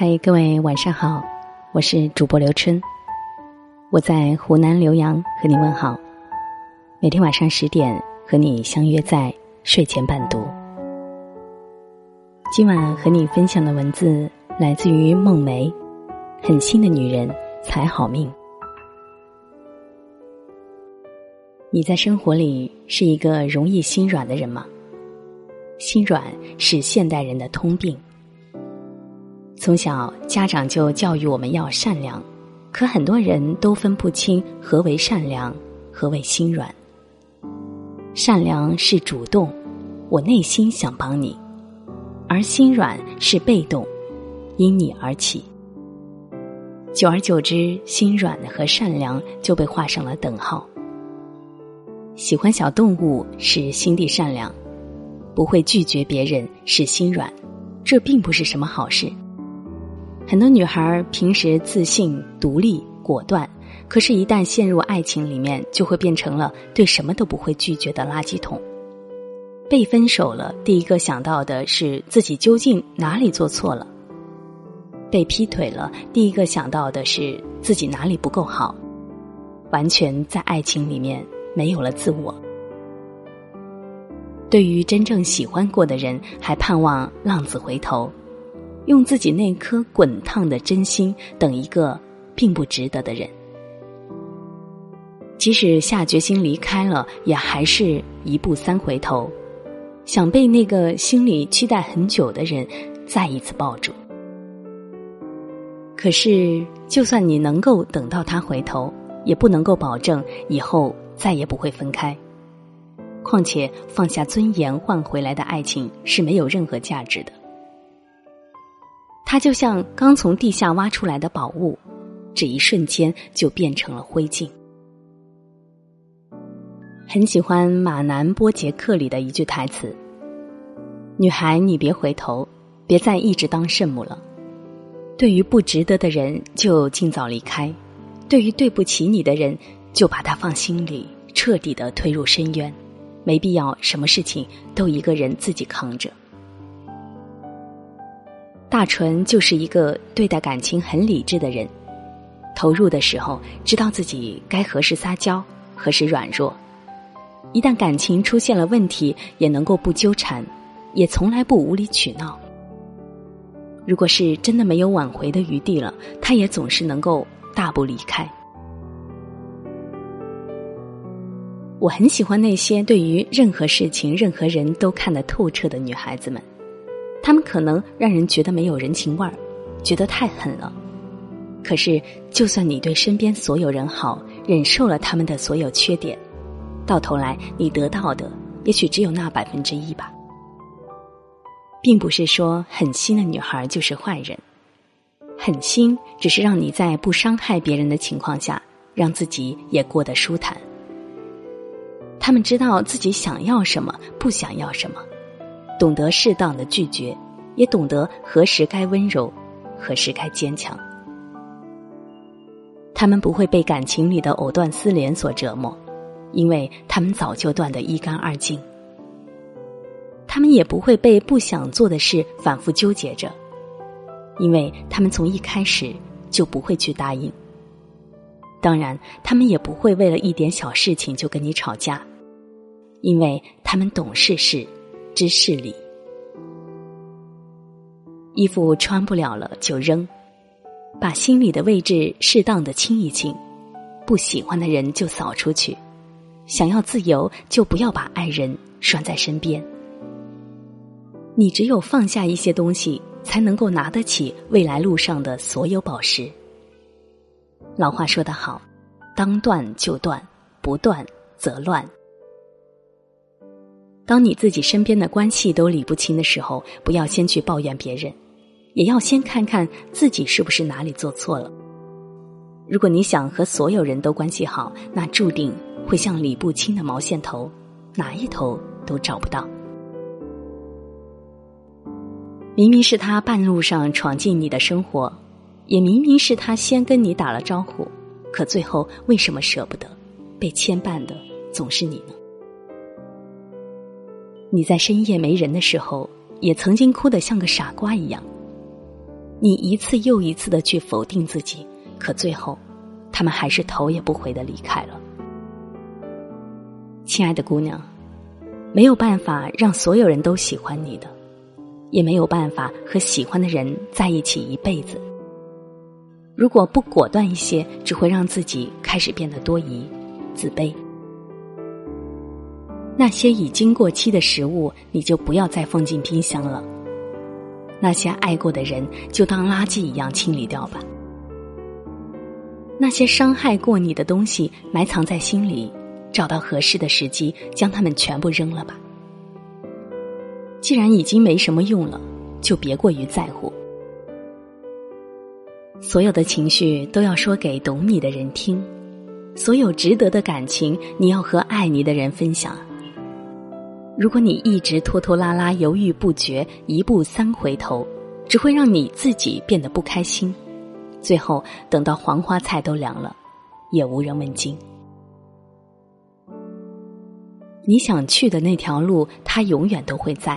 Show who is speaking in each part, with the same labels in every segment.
Speaker 1: 嗨，各位晚上好，我是主播刘春，我在湖南浏阳和你问好。每天晚上十点和你相约在睡前伴读。今晚和你分享的文字来自于梦梅，狠心的女人才好命。你在生活里是一个容易心软的人吗？心软是现代人的通病。从小家长就教育我们要善良，可很多人都分不清何为善良，何为心软。善良是主动，我内心想帮你；而心软是被动，因你而起。久而久之，心软和善良就被画上了等号。喜欢小动物是心地善良，不会拒绝别人是心软，这并不是什么好事。很多女孩平时自信、独立、果断，可是，一旦陷入爱情里面，就会变成了对什么都不会拒绝的垃圾桶。被分手了，第一个想到的是自己究竟哪里做错了；被劈腿了，第一个想到的是自己哪里不够好，完全在爱情里面。没有了自我，对于真正喜欢过的人，还盼望浪子回头，用自己那颗滚烫的真心等一个并不值得的人。即使下决心离开了，也还是一步三回头，想被那个心里期待很久的人再一次抱住。可是，就算你能够等到他回头，也不能够保证以后。再也不会分开。况且放下尊严换回来的爱情是没有任何价值的。它就像刚从地下挖出来的宝物，这一瞬间就变成了灰烬。很喜欢马南波杰克里的一句台词：“女孩，你别回头，别再一直当圣母了。对于不值得的人，就尽早离开；对于对不起你的人。”就把他放心里，彻底的推入深渊，没必要什么事情都一个人自己扛着。大纯就是一个对待感情很理智的人，投入的时候知道自己该何时撒娇，何时软弱，一旦感情出现了问题，也能够不纠缠，也从来不无理取闹。如果是真的没有挽回的余地了，他也总是能够大步离开。我很喜欢那些对于任何事情、任何人都看得透彻的女孩子们，他们可能让人觉得没有人情味儿，觉得太狠了。可是，就算你对身边所有人好，忍受了他们的所有缺点，到头来你得到的也许只有那百分之一吧。并不是说狠心的女孩就是坏人，狠心只是让你在不伤害别人的情况下，让自己也过得舒坦。他们知道自己想要什么，不想要什么，懂得适当的拒绝，也懂得何时该温柔，何时该坚强。他们不会被感情里的藕断丝连所折磨，因为他们早就断得一干二净。他们也不会被不想做的事反复纠结着，因为他们从一开始就不会去答应。当然，他们也不会为了一点小事情就跟你吵架，因为他们懂事事，知事理。衣服穿不了了就扔，把心里的位置适当的清一清，不喜欢的人就扫出去。想要自由，就不要把爱人拴在身边。你只有放下一些东西，才能够拿得起未来路上的所有宝石。老话说得好，当断就断，不断则乱。当你自己身边的关系都理不清的时候，不要先去抱怨别人，也要先看看自己是不是哪里做错了。如果你想和所有人都关系好，那注定会像理不清的毛线头，哪一头都找不到。明明是他半路上闯进你的生活。也明明是他先跟你打了招呼，可最后为什么舍不得？被牵绊的总是你呢？你在深夜没人的时候，也曾经哭得像个傻瓜一样。你一次又一次的去否定自己，可最后，他们还是头也不回的离开了。亲爱的姑娘，没有办法让所有人都喜欢你的，也没有办法和喜欢的人在一起一辈子。如果不果断一些，只会让自己开始变得多疑、自卑。那些已经过期的食物，你就不要再放进冰箱了。那些爱过的人，就当垃圾一样清理掉吧。那些伤害过你的东西，埋藏在心里，找到合适的时机，将它们全部扔了吧。既然已经没什么用了，就别过于在乎。所有的情绪都要说给懂你的人听，所有值得的感情，你要和爱你的人分享。如果你一直拖拖拉拉、犹豫不决、一步三回头，只会让你自己变得不开心，最后等到黄花菜都凉了，也无人问津。你想去的那条路，它永远都会在；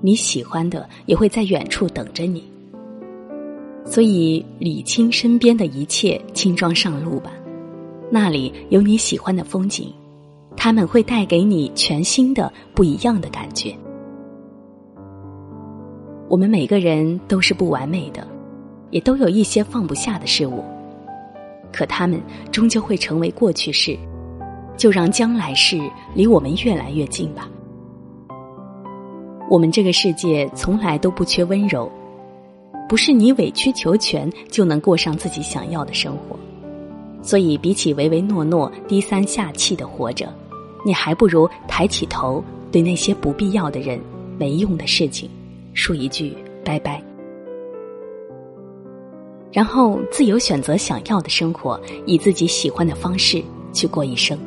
Speaker 1: 你喜欢的，也会在远处等着你。所以，理清身边的一切，轻装上路吧，那里有你喜欢的风景。他们会带给你全新的、不一样的感觉。我们每个人都是不完美的，也都有一些放不下的事物，可他们终究会成为过去式。就让将来事离我们越来越近吧。我们这个世界从来都不缺温柔，不是你委曲求全就能过上自己想要的生活。所以，比起唯唯诺诺、低三下气的活着。你还不如抬起头，对那些不必要的人、没用的事情，说一句拜拜，然后自由选择想要的生活，以自己喜欢的方式去过一生。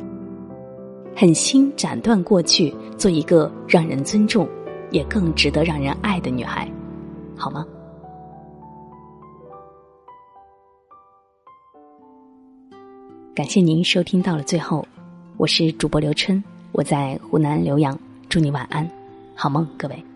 Speaker 1: 狠心斩断过去，做一个让人尊重，也更值得让人爱的女孩，好吗？感谢您收听到了最后。我是主播刘春，我在湖南浏阳，祝你晚安，好梦，各位。